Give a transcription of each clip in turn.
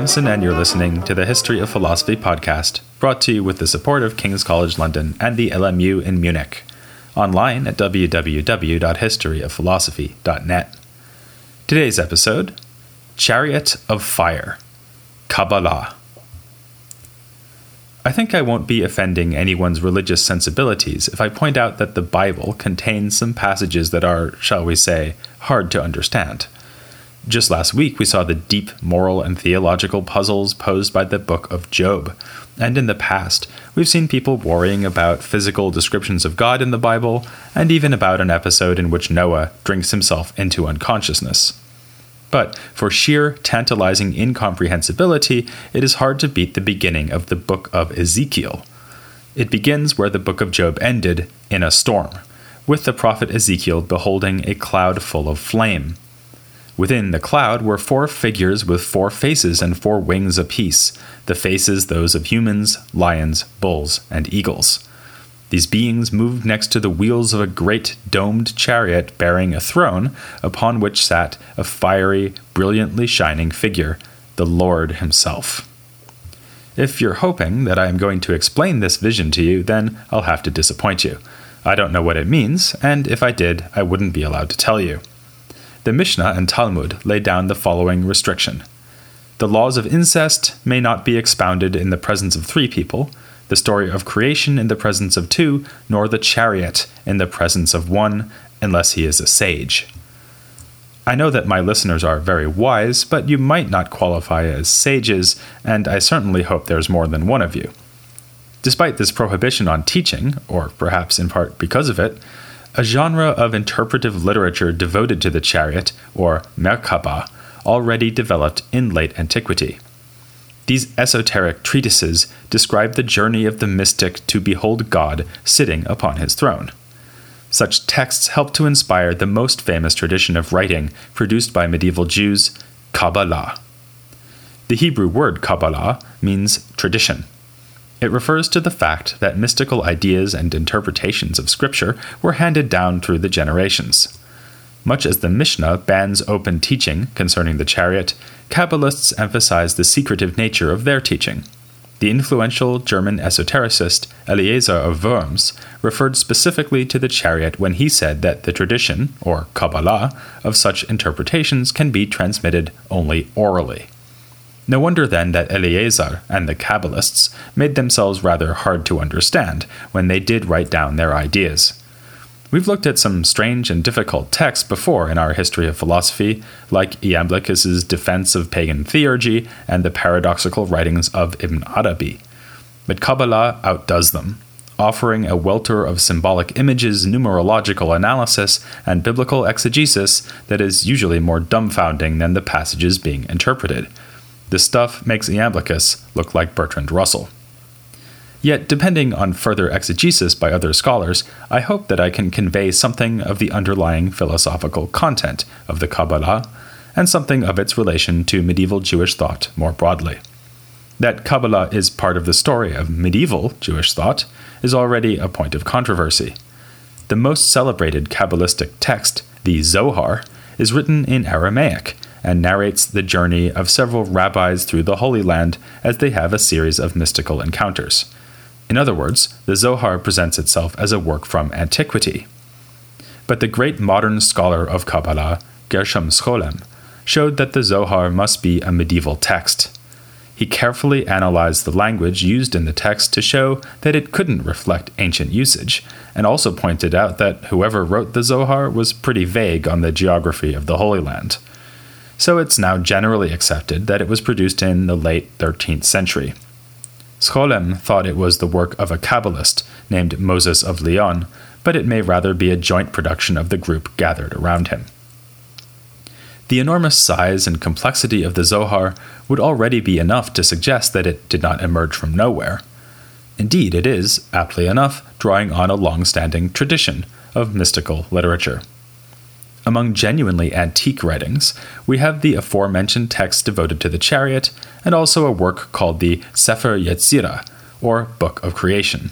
Adamson, and you're listening to the History of Philosophy podcast, brought to you with the support of King's College London and the LMU in Munich. Online at www.historyofphilosophy.net. Today's episode Chariot of Fire Kabbalah. I think I won't be offending anyone's religious sensibilities if I point out that the Bible contains some passages that are, shall we say, hard to understand. Just last week, we saw the deep moral and theological puzzles posed by the book of Job. And in the past, we've seen people worrying about physical descriptions of God in the Bible, and even about an episode in which Noah drinks himself into unconsciousness. But for sheer tantalizing incomprehensibility, it is hard to beat the beginning of the book of Ezekiel. It begins where the book of Job ended, in a storm, with the prophet Ezekiel beholding a cloud full of flame. Within the cloud were four figures with four faces and four wings apiece, the faces those of humans, lions, bulls, and eagles. These beings moved next to the wheels of a great domed chariot bearing a throne, upon which sat a fiery, brilliantly shining figure, the Lord Himself. If you're hoping that I am going to explain this vision to you, then I'll have to disappoint you. I don't know what it means, and if I did, I wouldn't be allowed to tell you the Mishnah and Talmud lay down the following restriction The laws of incest may not be expounded in the presence of three people, the story of creation in the presence of two, nor the chariot in the presence of one, unless he is a sage. I know that my listeners are very wise, but you might not qualify as sages, and I certainly hope there's more than one of you. Despite this prohibition on teaching, or perhaps in part because of it, a genre of interpretive literature devoted to the chariot, or Merkaba, already developed in late antiquity. These esoteric treatises describe the journey of the mystic to behold God sitting upon his throne. Such texts help to inspire the most famous tradition of writing produced by medieval Jews, Kabbalah. The Hebrew word Kabbalah means tradition. It refers to the fact that mystical ideas and interpretations of Scripture were handed down through the generations. Much as the Mishnah bans open teaching concerning the chariot, Kabbalists emphasize the secretive nature of their teaching. The influential German esotericist Eleazar of Worms referred specifically to the chariot when he said that the tradition, or Kabbalah, of such interpretations can be transmitted only orally. No wonder then that Eleazar and the Kabbalists made themselves rather hard to understand when they did write down their ideas. We've looked at some strange and difficult texts before in our history of philosophy, like Iamblichus's defense of pagan theurgy and the paradoxical writings of Ibn Arabi. But Kabbalah outdoes them, offering a welter of symbolic images, numerological analysis, and biblical exegesis that is usually more dumbfounding than the passages being interpreted. This stuff makes Iamblichus look like Bertrand Russell. Yet, depending on further exegesis by other scholars, I hope that I can convey something of the underlying philosophical content of the Kabbalah and something of its relation to medieval Jewish thought more broadly. That Kabbalah is part of the story of medieval Jewish thought is already a point of controversy. The most celebrated Kabbalistic text, the Zohar, is written in Aramaic and narrates the journey of several rabbis through the Holy Land as they have a series of mystical encounters. In other words, the Zohar presents itself as a work from antiquity. But the great modern scholar of Kabbalah, Gershom Scholem, showed that the Zohar must be a medieval text. He carefully analyzed the language used in the text to show that it couldn't reflect ancient usage, and also pointed out that whoever wrote the Zohar was pretty vague on the geography of the Holy Land so it's now generally accepted that it was produced in the late 13th century. Scholem thought it was the work of a Kabbalist named Moses of Leon, but it may rather be a joint production of the group gathered around him. The enormous size and complexity of the Zohar would already be enough to suggest that it did not emerge from nowhere. Indeed, it is, aptly enough, drawing on a long standing tradition of mystical literature. Among genuinely antique writings, we have the aforementioned text devoted to the chariot, and also a work called the Sefer Yetzirah, or Book of Creation.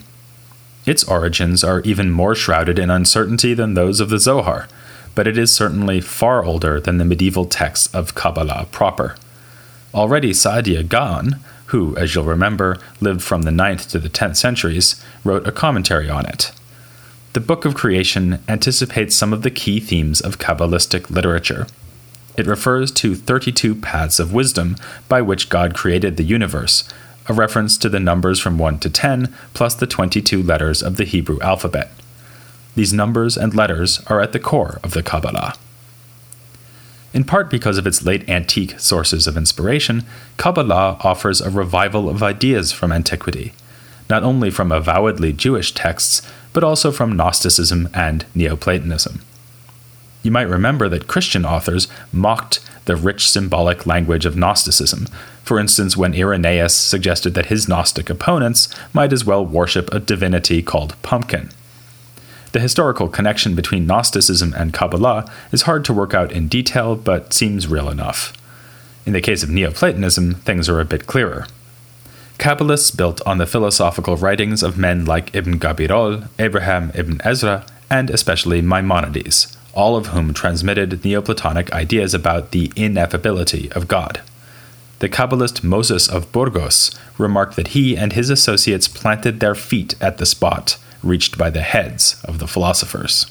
Its origins are even more shrouded in uncertainty than those of the Zohar, but it is certainly far older than the medieval texts of Kabbalah proper. Already Saadia Gaon, who, as you'll remember, lived from the 9th to the 10th centuries, wrote a commentary on it. The Book of Creation anticipates some of the key themes of Kabbalistic literature. It refers to 32 paths of wisdom by which God created the universe, a reference to the numbers from 1 to 10 plus the 22 letters of the Hebrew alphabet. These numbers and letters are at the core of the Kabbalah. In part because of its late antique sources of inspiration, Kabbalah offers a revival of ideas from antiquity, not only from avowedly Jewish texts, but also from Gnosticism and Neoplatonism. You might remember that Christian authors mocked the rich symbolic language of Gnosticism, for instance, when Irenaeus suggested that his Gnostic opponents might as well worship a divinity called Pumpkin. The historical connection between Gnosticism and Kabbalah is hard to work out in detail, but seems real enough. In the case of Neoplatonism, things are a bit clearer. Kabbalists built on the philosophical writings of men like Ibn Gabirol, Abraham ibn Ezra, and especially Maimonides, all of whom transmitted Neoplatonic ideas about the ineffability of God. The Kabbalist Moses of Burgos remarked that he and his associates planted their feet at the spot reached by the heads of the philosophers.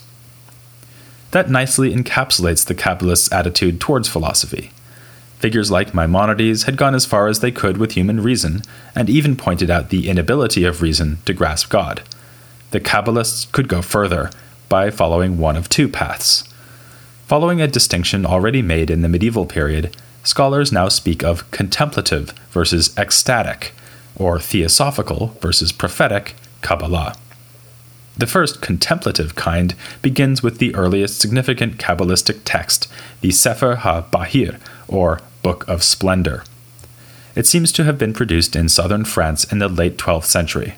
That nicely encapsulates the Kabbalist's attitude towards philosophy. Figures like Maimonides had gone as far as they could with human reason, and even pointed out the inability of reason to grasp God. The Kabbalists could go further by following one of two paths. Following a distinction already made in the medieval period, scholars now speak of contemplative versus ecstatic, or theosophical versus prophetic Kabbalah. The first contemplative kind begins with the earliest significant Kabbalistic text, the Sefer ha-Bahir, or Book of Splendor. It seems to have been produced in southern France in the late 12th century.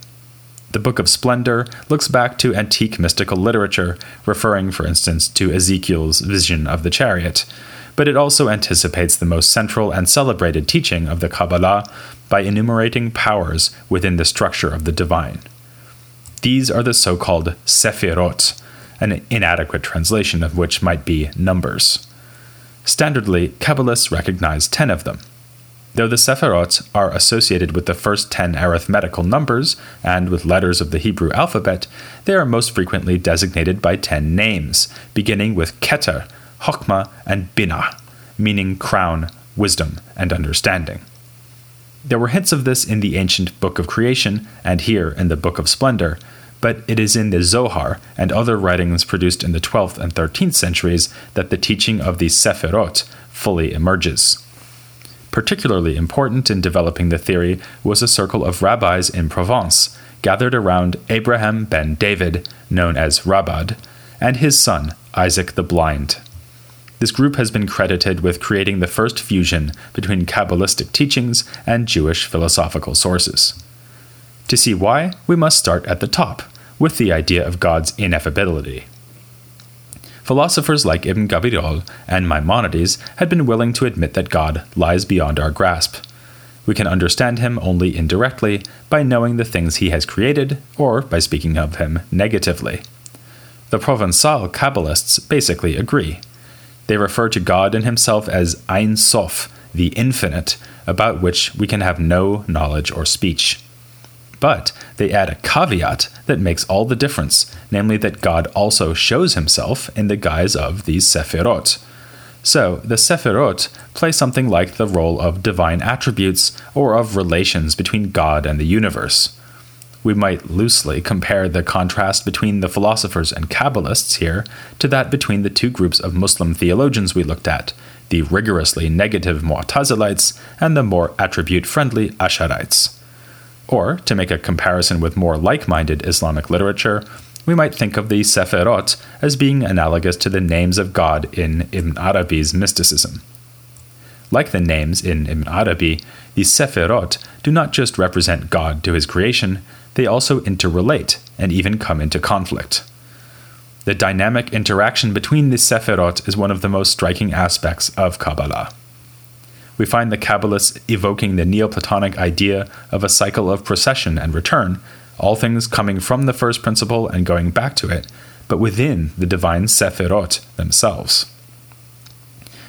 The Book of Splendor looks back to antique mystical literature, referring, for instance, to Ezekiel's vision of the chariot, but it also anticipates the most central and celebrated teaching of the Kabbalah by enumerating powers within the structure of the divine. These are the so called Sephirot, an inadequate translation of which might be numbers. Standardly, Kabbalists recognize 10 of them. Though the Sephirot are associated with the first 10 arithmetical numbers and with letters of the Hebrew alphabet, they are most frequently designated by 10 names, beginning with Keter, Chokmah, and Binah, meaning crown, wisdom, and understanding. There were hints of this in the ancient Book of Creation and here in the Book of Splendor, but it is in the Zohar and other writings produced in the 12th and 13th centuries that the teaching of the Sephirot fully emerges. Particularly important in developing the theory was a circle of rabbis in Provence, gathered around Abraham ben David, known as Rabad, and his son, Isaac the Blind. This group has been credited with creating the first fusion between Kabbalistic teachings and Jewish philosophical sources. To see why, we must start at the top, with the idea of God's ineffability. Philosophers like Ibn Gabirol and Maimonides had been willing to admit that God lies beyond our grasp. We can understand him only indirectly by knowing the things he has created or by speaking of him negatively. The Provençal Kabbalists basically agree. They refer to God and himself as Ein Sof, the infinite, about which we can have no knowledge or speech. But they add a caveat that makes all the difference, namely that God also shows himself in the guise of these Sephirot. So, the Sephirot play something like the role of divine attributes or of relations between God and the universe. We might loosely compare the contrast between the philosophers and Kabbalists here to that between the two groups of Muslim theologians we looked at, the rigorously negative Mu'tazilites and the more attribute friendly Ash'arites. Or, to make a comparison with more like minded Islamic literature, we might think of the Sephirot as being analogous to the names of God in Ibn Arabi's mysticism. Like the names in Ibn Arabi, the Sephirot do not just represent God to his creation, they also interrelate and even come into conflict. The dynamic interaction between the Sephirot is one of the most striking aspects of Kabbalah. We find the Kabbalists evoking the Neoplatonic idea of a cycle of procession and return, all things coming from the first principle and going back to it, but within the divine Sephirot themselves.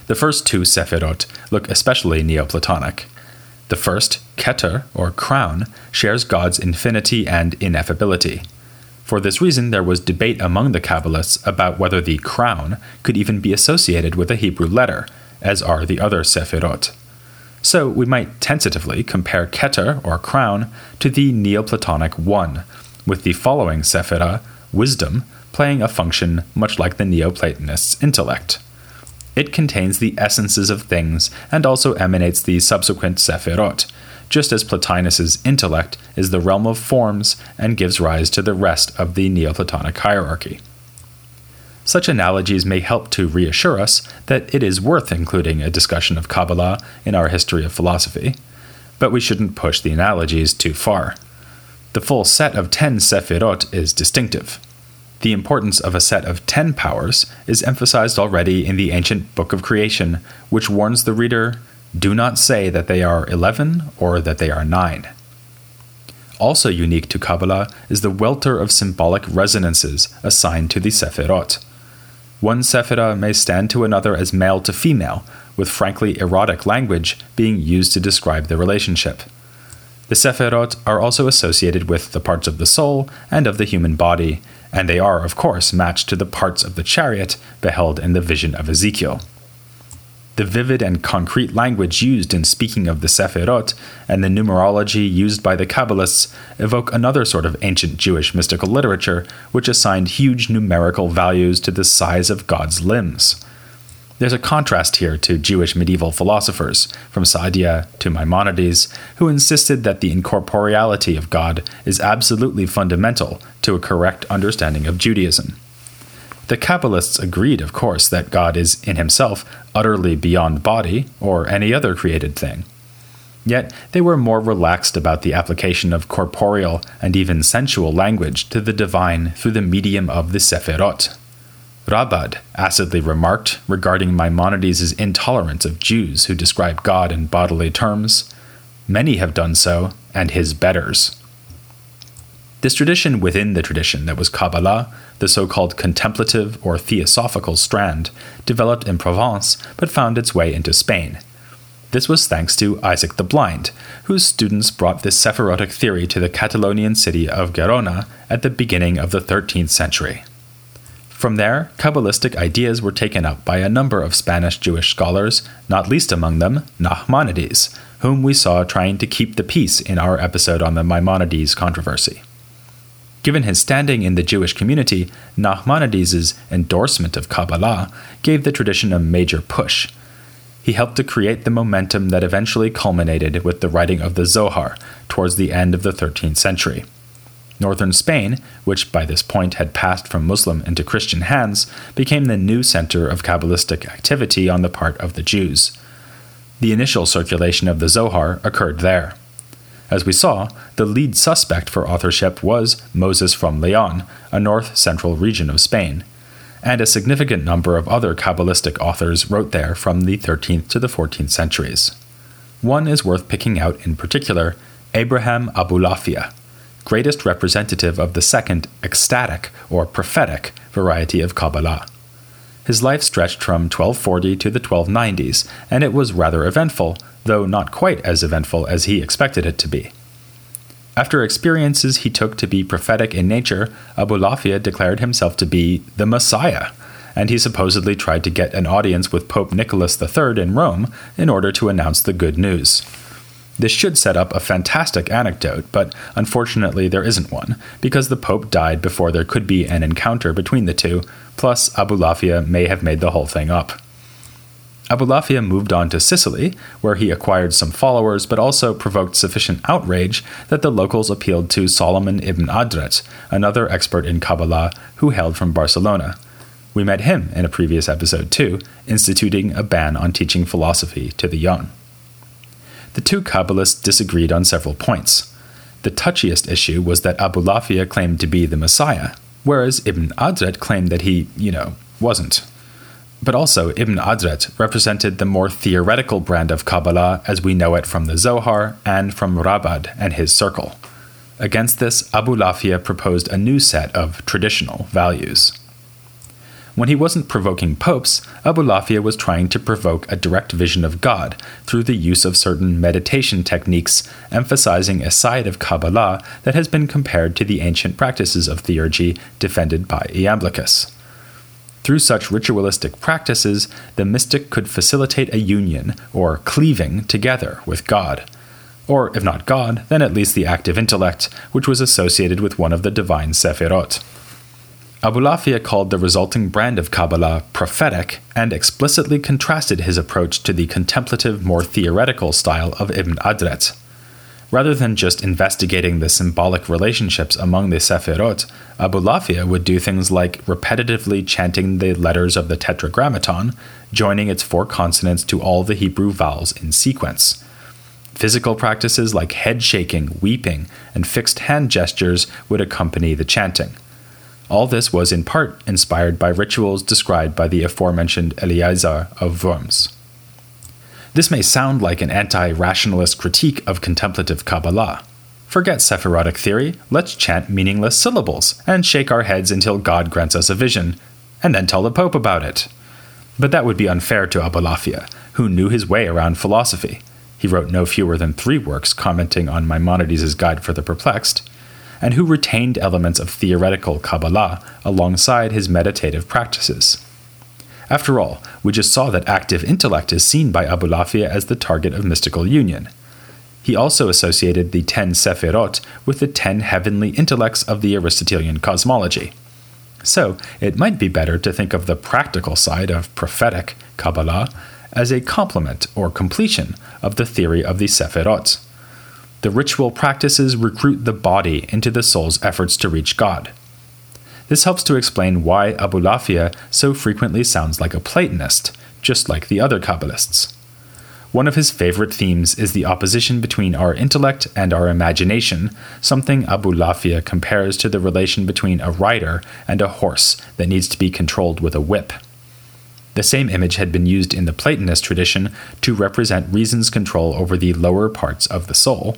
The first two Sephirot look especially Neoplatonic The first, Keter, or crown, shares God's infinity and ineffability. For this reason, there was debate among the Kabbalists about whether the crown could even be associated with a Hebrew letter, as are the other Sephirot. So we might tentatively compare Keter, or crown, to the Neoplatonic one, with the following Sephira, wisdom, playing a function much like the Neoplatonists' intellect. It contains the essences of things and also emanates the subsequent Sephirot, just as Plotinus's intellect is the realm of forms and gives rise to the rest of the Neoplatonic hierarchy. Such analogies may help to reassure us that it is worth including a discussion of Kabbalah in our history of philosophy, but we shouldn't push the analogies too far. The full set of 10 Sephirot is distinctive. The importance of a set of 10 powers is emphasized already in the ancient Book of Creation, which warns the reader do not say that they are 11 or that they are 9. Also unique to Kabbalah is the welter of symbolic resonances assigned to the Sephirot. One Sephira may stand to another as male to female, with frankly erotic language being used to describe the relationship. The Sephirot are also associated with the parts of the soul and of the human body, and they are, of course, matched to the parts of the chariot beheld in the vision of Ezekiel. The vivid and concrete language used in speaking of the Sephirot and the numerology used by the Kabbalists evoke another sort of ancient Jewish mystical literature which assigned huge numerical values to the size of God's limbs. There's a contrast here to Jewish medieval philosophers, from Saadia to Maimonides, who insisted that the incorporeality of God is absolutely fundamental to a correct understanding of Judaism. The Kabbalists agreed, of course, that God is in himself utterly beyond body or any other created thing. Yet they were more relaxed about the application of corporeal and even sensual language to the divine through the medium of the Sephirot. Rabad acidly remarked regarding Maimonides' intolerance of Jews who describe God in bodily terms Many have done so, and his betters. This tradition within the tradition that was Kabbalah, the so called contemplative or theosophical strand, developed in Provence but found its way into Spain. This was thanks to Isaac the Blind, whose students brought this Sephirotic theory to the Catalonian city of Gerona at the beginning of the 13th century. From there, Kabbalistic ideas were taken up by a number of Spanish Jewish scholars, not least among them Nachmanides, whom we saw trying to keep the peace in our episode on the Maimonides controversy. Given his standing in the Jewish community, Nachmanides' endorsement of Kabbalah gave the tradition a major push. He helped to create the momentum that eventually culminated with the writing of the Zohar towards the end of the 13th century. Northern Spain, which by this point had passed from Muslim into Christian hands, became the new center of Kabbalistic activity on the part of the Jews. The initial circulation of the Zohar occurred there. As we saw, the lead suspect for authorship was Moses from Leon, a north central region of Spain, and a significant number of other Kabbalistic authors wrote there from the 13th to the 14th centuries. One is worth picking out in particular Abraham Abulafia, greatest representative of the second ecstatic or prophetic variety of Kabbalah. His life stretched from 1240 to the 1290s, and it was rather eventful, though not quite as eventful as he expected it to be. After experiences he took to be prophetic in nature, Abu Abulafia declared himself to be the Messiah, and he supposedly tried to get an audience with Pope Nicholas III in Rome in order to announce the good news. This should set up a fantastic anecdote, but unfortunately there isn't one, because the Pope died before there could be an encounter between the two, plus Abulafia may have made the whole thing up. Abulafia moved on to Sicily, where he acquired some followers but also provoked sufficient outrage that the locals appealed to Solomon ibn Adret, another expert in Kabbalah who hailed from Barcelona. We met him in a previous episode too, instituting a ban on teaching philosophy to the young. The two Kabbalists disagreed on several points. The touchiest issue was that Abulafia claimed to be the Messiah, whereas Ibn Adret claimed that he, you know, wasn't. But also, Ibn Adret represented the more theoretical brand of Kabbalah as we know it from the Zohar and from Rabad and his circle. Against this, Abulafia proposed a new set of traditional values. When he wasn't provoking popes, Abulafia was trying to provoke a direct vision of God through the use of certain meditation techniques, emphasizing a side of Kabbalah that has been compared to the ancient practices of theurgy defended by Iamblichus. Through such ritualistic practices, the mystic could facilitate a union, or cleaving, together with God. Or, if not God, then at least the active intellect, which was associated with one of the divine Sephirot. Abulafia called the resulting brand of Kabbalah prophetic and explicitly contrasted his approach to the contemplative, more theoretical style of Ibn Adret. Rather than just investigating the symbolic relationships among the Sephirot, Abulafia would do things like repetitively chanting the letters of the Tetragrammaton, joining its four consonants to all the Hebrew vowels in sequence. Physical practices like head shaking, weeping, and fixed hand gestures would accompany the chanting. All this was in part inspired by rituals described by the aforementioned Eleazar of Worms. This may sound like an anti rationalist critique of contemplative Kabbalah. Forget Sephirotic theory, let's chant meaningless syllables and shake our heads until God grants us a vision, and then tell the Pope about it. But that would be unfair to Abulafia, who knew his way around philosophy. He wrote no fewer than three works commenting on Maimonides' Guide for the Perplexed, and who retained elements of theoretical Kabbalah alongside his meditative practices. After all, we just saw that active intellect is seen by Abulafia as the target of mystical union. He also associated the ten Sephirot with the ten heavenly intellects of the Aristotelian cosmology. So, it might be better to think of the practical side of prophetic Kabbalah as a complement or completion of the theory of the Sephirot. The ritual practices recruit the body into the soul's efforts to reach God. This helps to explain why Abulafia so frequently sounds like a Platonist, just like the other Kabbalists. One of his favorite themes is the opposition between our intellect and our imagination, something Abulafia compares to the relation between a rider and a horse that needs to be controlled with a whip. The same image had been used in the Platonist tradition to represent reason's control over the lower parts of the soul,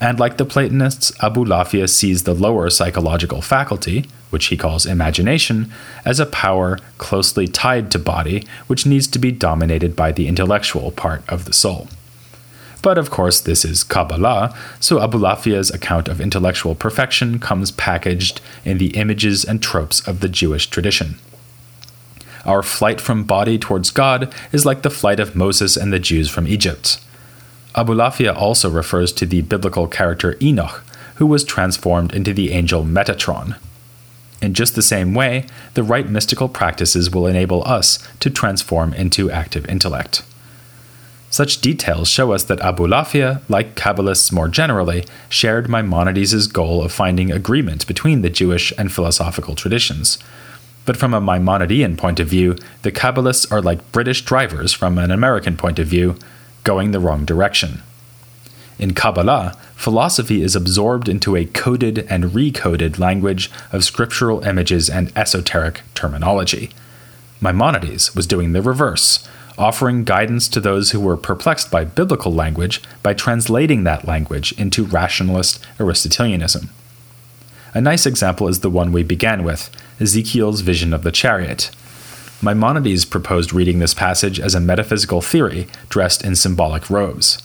and like the Platonists, Abulafia sees the lower psychological faculty, which he calls imagination, as a power closely tied to body, which needs to be dominated by the intellectual part of the soul. But of course, this is Kabbalah, so Abulafia's account of intellectual perfection comes packaged in the images and tropes of the Jewish tradition. Our flight from body towards God is like the flight of Moses and the Jews from Egypt. Abulafia also refers to the biblical character Enoch, who was transformed into the angel Metatron. In just the same way, the right mystical practices will enable us to transform into active intellect. Such details show us that Abulafia, like Kabbalists more generally, shared Maimonides' goal of finding agreement between the Jewish and philosophical traditions, but from a Maimonidean point of view, the Kabbalists are like British drivers from an American point of view, going the wrong direction. In Kabbalah, philosophy is absorbed into a coded and recoded language of scriptural images and esoteric terminology. Maimonides was doing the reverse, offering guidance to those who were perplexed by biblical language by translating that language into rationalist Aristotelianism. A nice example is the one we began with Ezekiel's vision of the chariot. Maimonides proposed reading this passage as a metaphysical theory dressed in symbolic robes.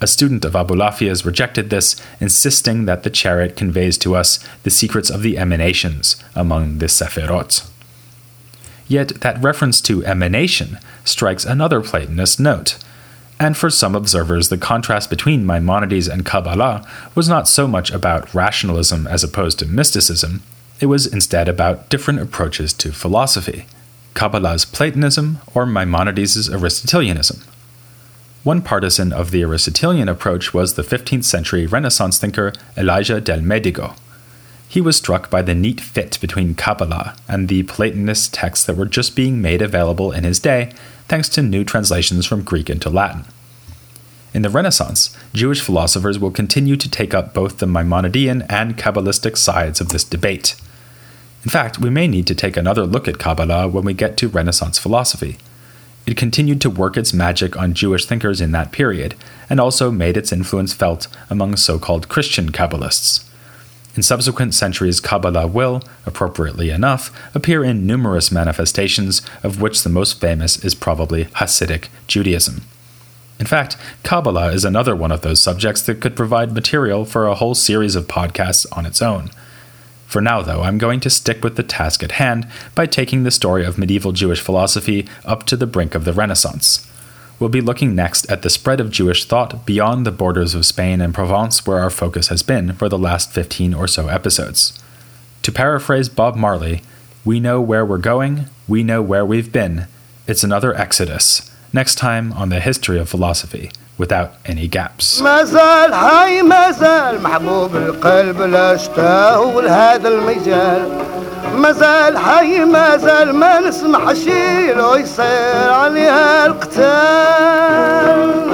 A student of Abulafia's rejected this, insisting that the chariot conveys to us the secrets of the emanations among the Sephirot. Yet that reference to emanation strikes another Platonist note and for some observers, the contrast between Maimonides and Kabbalah was not so much about rationalism as opposed to mysticism, it was instead about different approaches to philosophy Kabbalah's Platonism or Maimonides' Aristotelianism. One partisan of the Aristotelian approach was the 15th century Renaissance thinker Elijah del Medigo. He was struck by the neat fit between Kabbalah and the Platonist texts that were just being made available in his day thanks to new translations from Greek into Latin. In the Renaissance, Jewish philosophers will continue to take up both the Maimonidean and Kabbalistic sides of this debate. In fact, we may need to take another look at Kabbalah when we get to Renaissance philosophy. It continued to work its magic on Jewish thinkers in that period, and also made its influence felt among so called Christian Kabbalists. In subsequent centuries, Kabbalah will, appropriately enough, appear in numerous manifestations, of which the most famous is probably Hasidic Judaism. In fact, Kabbalah is another one of those subjects that could provide material for a whole series of podcasts on its own. For now, though, I'm going to stick with the task at hand by taking the story of medieval Jewish philosophy up to the brink of the Renaissance. We'll be looking next at the spread of Jewish thought beyond the borders of Spain and Provence, where our focus has been for the last 15 or so episodes. To paraphrase Bob Marley, we know where we're going, we know where we've been. It's another exodus. Next time on the history of philosophy, without any gaps. مازال هاي مازال محبوب القلب لا اشتاه لهذا المجال مازال حي مازال ما نسمح الشي لو يصير عليها القتال